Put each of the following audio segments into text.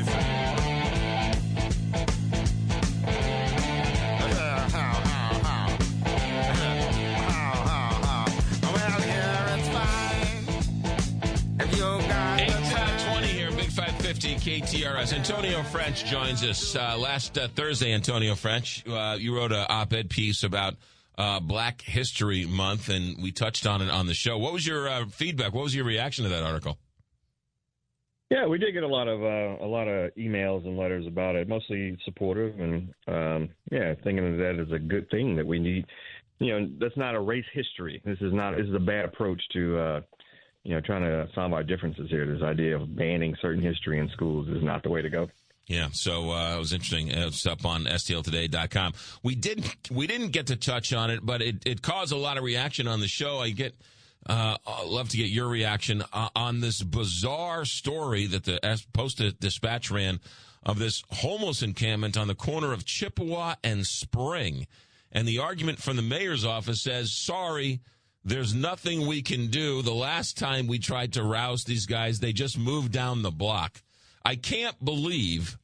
numbers. KTRS. Antonio French joins us. Uh, last uh, Thursday, Antonio French, uh, you wrote an op ed piece about uh, Black History Month, and we touched on it on the show. What was your uh, feedback? What was your reaction to that article? Yeah, we did get a lot of uh, a lot of emails and letters about it, mostly supportive, and um, yeah, thinking that is a good thing that we need. You know, that's not a race history. This is not. This is a bad approach to you know, trying to solve our differences here. This idea of banning certain history in schools is not the way to go. Yeah, so uh, it was interesting. It's up on stltoday.com. We didn't we didn't get to touch on it, but it, it caused a lot of reaction on the show. I get uh, I'd love to get your reaction uh, on this bizarre story that the Post Dispatch ran of this homeless encampment on the corner of Chippewa and Spring. And the argument from the mayor's office says, sorry, there's nothing we can do. The last time we tried to rouse these guys, they just moved down the block. I can't believe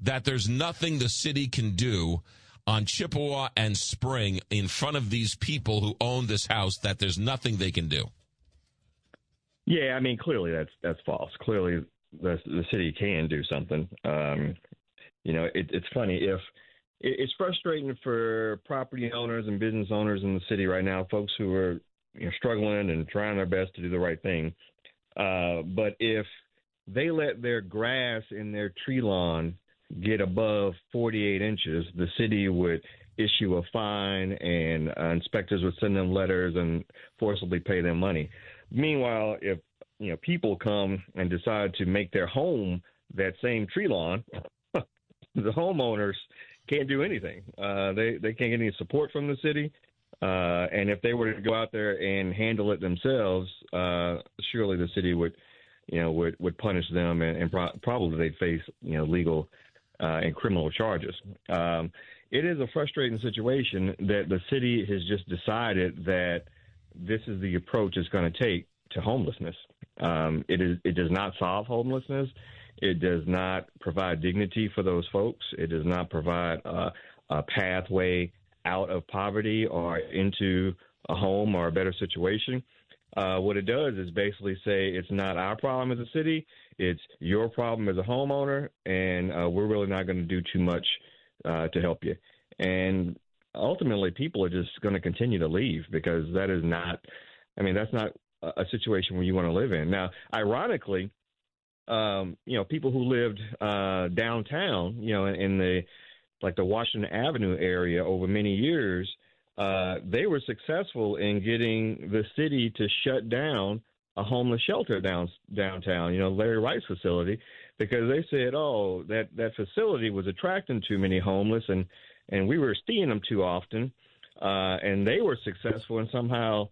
that there's nothing the city can do on Chippewa and Spring in front of these people who own this house that there's nothing they can do. Yeah, I mean, clearly that's that's false. Clearly, the the city can do something. Um, you know, it, it's funny if it's frustrating for property owners and business owners in the city right now, folks who are you know, struggling and trying their best to do the right thing. Uh, but if they let their grass in their tree lawn get above 48 inches, the city would issue a fine and uh, inspectors would send them letters and forcibly pay them money. Meanwhile, if you know people come and decide to make their home that same tree lawn, the homeowners can't do anything. Uh, they they can't get any support from the city. Uh, and if they were to go out there and handle it themselves, uh, surely the city would, you know, would would punish them, and, and pro- probably they'd face, you know, legal uh, and criminal charges. Um, it is a frustrating situation that the city has just decided that this is the approach it's going to take to homelessness. Um, it is it does not solve homelessness. It does not provide dignity for those folks. It does not provide uh, a pathway out of poverty or into a home or a better situation. Uh, what it does is basically say it's not our problem as a city, it's your problem as a homeowner, and uh, we're really not going to do too much uh, to help you. And ultimately, people are just going to continue to leave because that is not, I mean, that's not a situation where you want to live in. Now, ironically, um, you know, people who lived uh, downtown, you know, in, in the like the Washington Avenue area over many years, uh, they were successful in getting the city to shut down a homeless shelter down downtown. You know, Larry Rice facility, because they said, oh, that that facility was attracting too many homeless, and and we were seeing them too often, uh, and they were successful in somehow,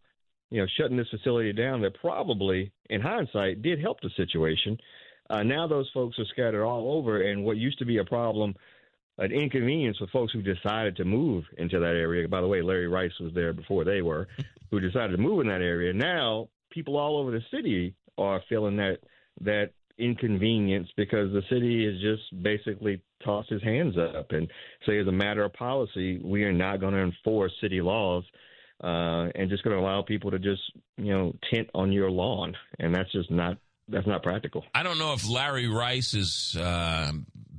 you know, shutting this facility down. That probably, in hindsight, did help the situation. Uh, now those folks are scattered all over, and what used to be a problem an inconvenience for folks who decided to move into that area. By the way, Larry Rice was there before they were, who decided to move in that area. Now, people all over the city are feeling that that inconvenience because the city has just basically tossed his hands up and say, as a matter of policy, we are not going to enforce city laws. Uh, and just going to allow people to just, you know, tent on your lawn, and that's just not that's not practical. I don't know if Larry Rice is uh,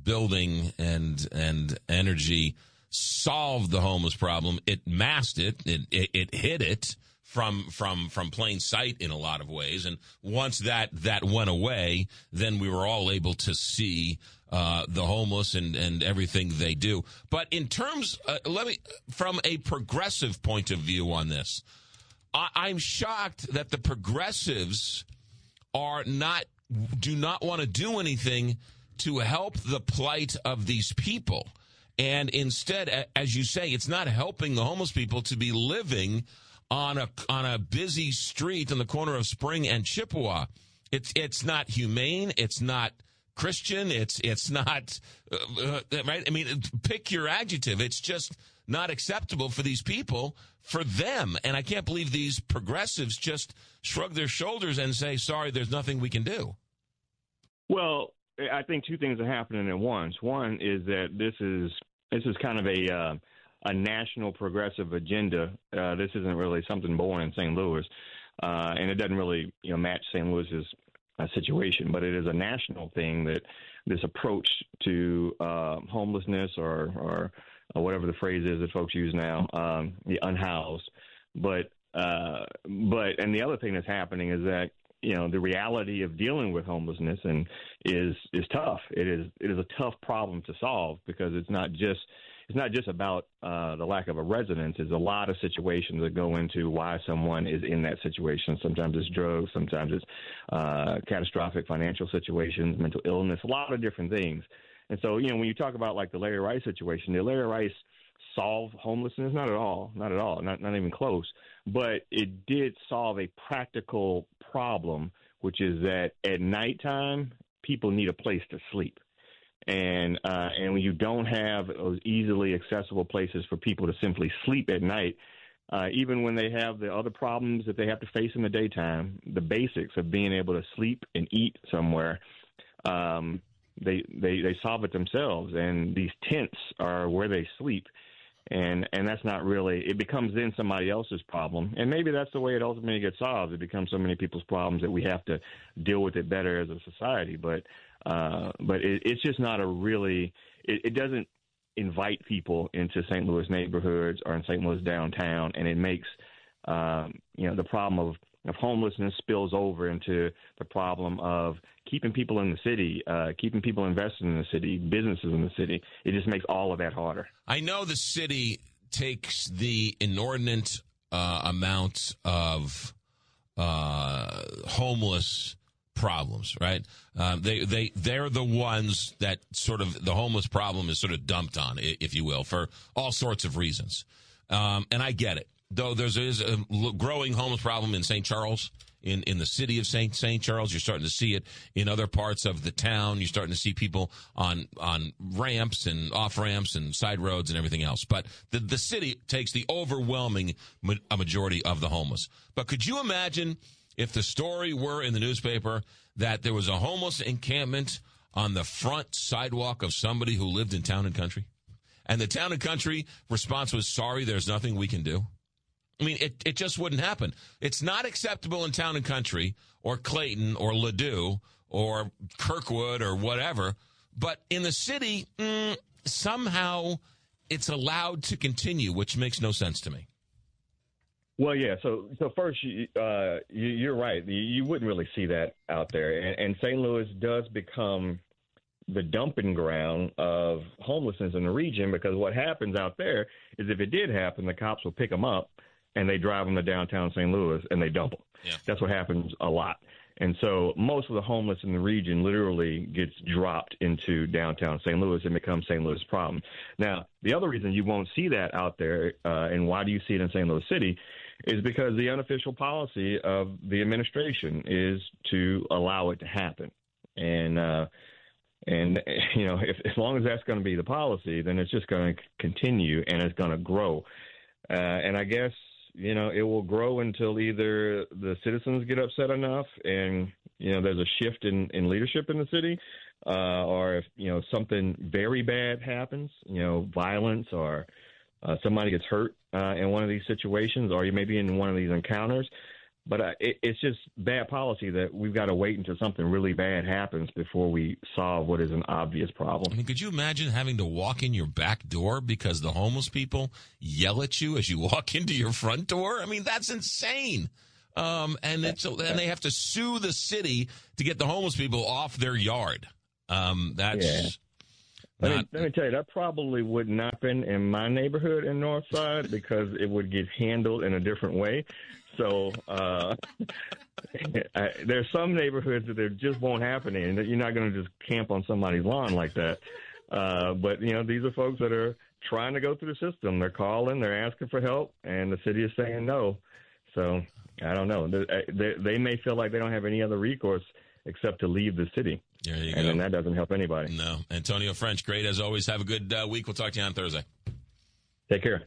building and and energy solved the homeless problem. It masked it. It it, it it from from from plain sight in a lot of ways. And once that that went away, then we were all able to see uh, the homeless and and everything they do. But in terms, uh, let me from a progressive point of view on this, I, I'm shocked that the progressives are not do not want to do anything to help the plight of these people. And instead, as you say, it's not helping the homeless people to be living on a on a busy street on the corner of Spring and Chippewa. It's it's not humane. It's not Christian. It's it's not uh, uh, right. I mean, pick your adjective. It's just not acceptable for these people for them. And I can't believe these progressives just shrug their shoulders and say, "Sorry, there's nothing we can do." Well, I think two things are happening at once. One is that this is this is kind of a uh, a national progressive agenda. Uh, this isn't really something born in St. Louis, uh, and it doesn't really you know match St. Louis's uh, situation, but it is a national thing that this approach to uh, homelessness or or whatever the phrase is that folks use now, um, the unhoused. But uh, but and the other thing that's happening is that you know the reality of dealing with homelessness and is is tough. It is it is a tough problem to solve because it's not just it's not just about uh, the lack of a residence. There's a lot of situations that go into why someone is in that situation. Sometimes it's drugs, sometimes it's uh, catastrophic financial situations, mental illness, a lot of different things. And so, you know, when you talk about like the Larry Rice situation, the Larry Rice solve homelessness? Not at all. Not at all. Not not even close. But it did solve a practical problem, which is that at nighttime people need a place to sleep. And uh, and when you don't have those easily accessible places for people to simply sleep at night, uh, even when they have the other problems that they have to face in the daytime, the basics of being able to sleep and eat somewhere, um, they they they solve it themselves. And these tents are where they sleep and and that's not really it becomes then somebody else's problem and maybe that's the way it ultimately gets solved it becomes so many people's problems that we have to deal with it better as a society but uh but it, it's just not a really it, it doesn't invite people into St. Louis neighborhoods or in St. Louis downtown and it makes um you know the problem of of homelessness spills over into the problem of keeping people in the city, uh, keeping people invested in the city, businesses in the city. It just makes all of that harder. I know the city takes the inordinate uh, amount of uh, homeless problems, right? Um, they they they're the ones that sort of the homeless problem is sort of dumped on, if you will, for all sorts of reasons. Um, and I get it though there's is a growing homeless problem in St. Charles. In, in the city of St. St. Charles, you're starting to see it in other parts of the town. You're starting to see people on on ramps and off ramps and side roads and everything else. But the the city takes the overwhelming ma- majority of the homeless. But could you imagine if the story were in the newspaper that there was a homeless encampment on the front sidewalk of somebody who lived in town and country, and the town and country response was, "Sorry, there's nothing we can do." I mean, it, it just wouldn't happen. It's not acceptable in town and country or Clayton or Ladue or Kirkwood or whatever. But in the city, mm, somehow it's allowed to continue, which makes no sense to me. Well, yeah. So, so first, uh, you, are right. You, wouldn't really see that out there, and, and St. Louis does become the dumping ground of homelessness in the region because what happens out there is if it did happen, the cops will pick them up and they drive them to downtown St. Louis and they dump them. Yeah. That's what happens a lot. And so most of the homeless in the region literally gets dropped into downtown St. Louis and becomes St. Louis' problem. Now, the other reason you won't see that out there, uh, and why do you see it in St. Louis City, is because the unofficial policy of the administration is to allow it to happen. And uh, and you know, if, as long as that's going to be the policy, then it's just going to continue and it's going to grow. Uh, and I guess you know, it will grow until either the citizens get upset enough and, you know, there's a shift in, in leadership in the city, uh, or if, you know, something very bad happens, you know, violence or uh, somebody gets hurt uh, in one of these situations, or you may be in one of these encounters, but uh, it, it's just bad policy that we've got to wait until something really bad happens before we solve what is an obvious problem. I mean, could you imagine having to walk in your back door because the homeless people yell at you as you walk into your front door? I mean, that's insane. Um, and it's and they have to sue the city to get the homeless people off their yard. Um, that's. Yeah. Let, me, let me tell you, that probably wouldn't happen in my neighborhood in Northside because it would get handled in a different way. So uh, I, there's some neighborhoods that there just won't happen in. That you're not going to just camp on somebody's lawn like that. Uh, but you know, these are folks that are trying to go through the system. They're calling, they're asking for help, and the city is saying no. So I don't know. They, they, may feel like they don't have any other recourse except to leave the city. There you and go. then that doesn't help anybody. No. Antonio French, great as always. Have a good uh, week. We'll talk to you on Thursday. Take care.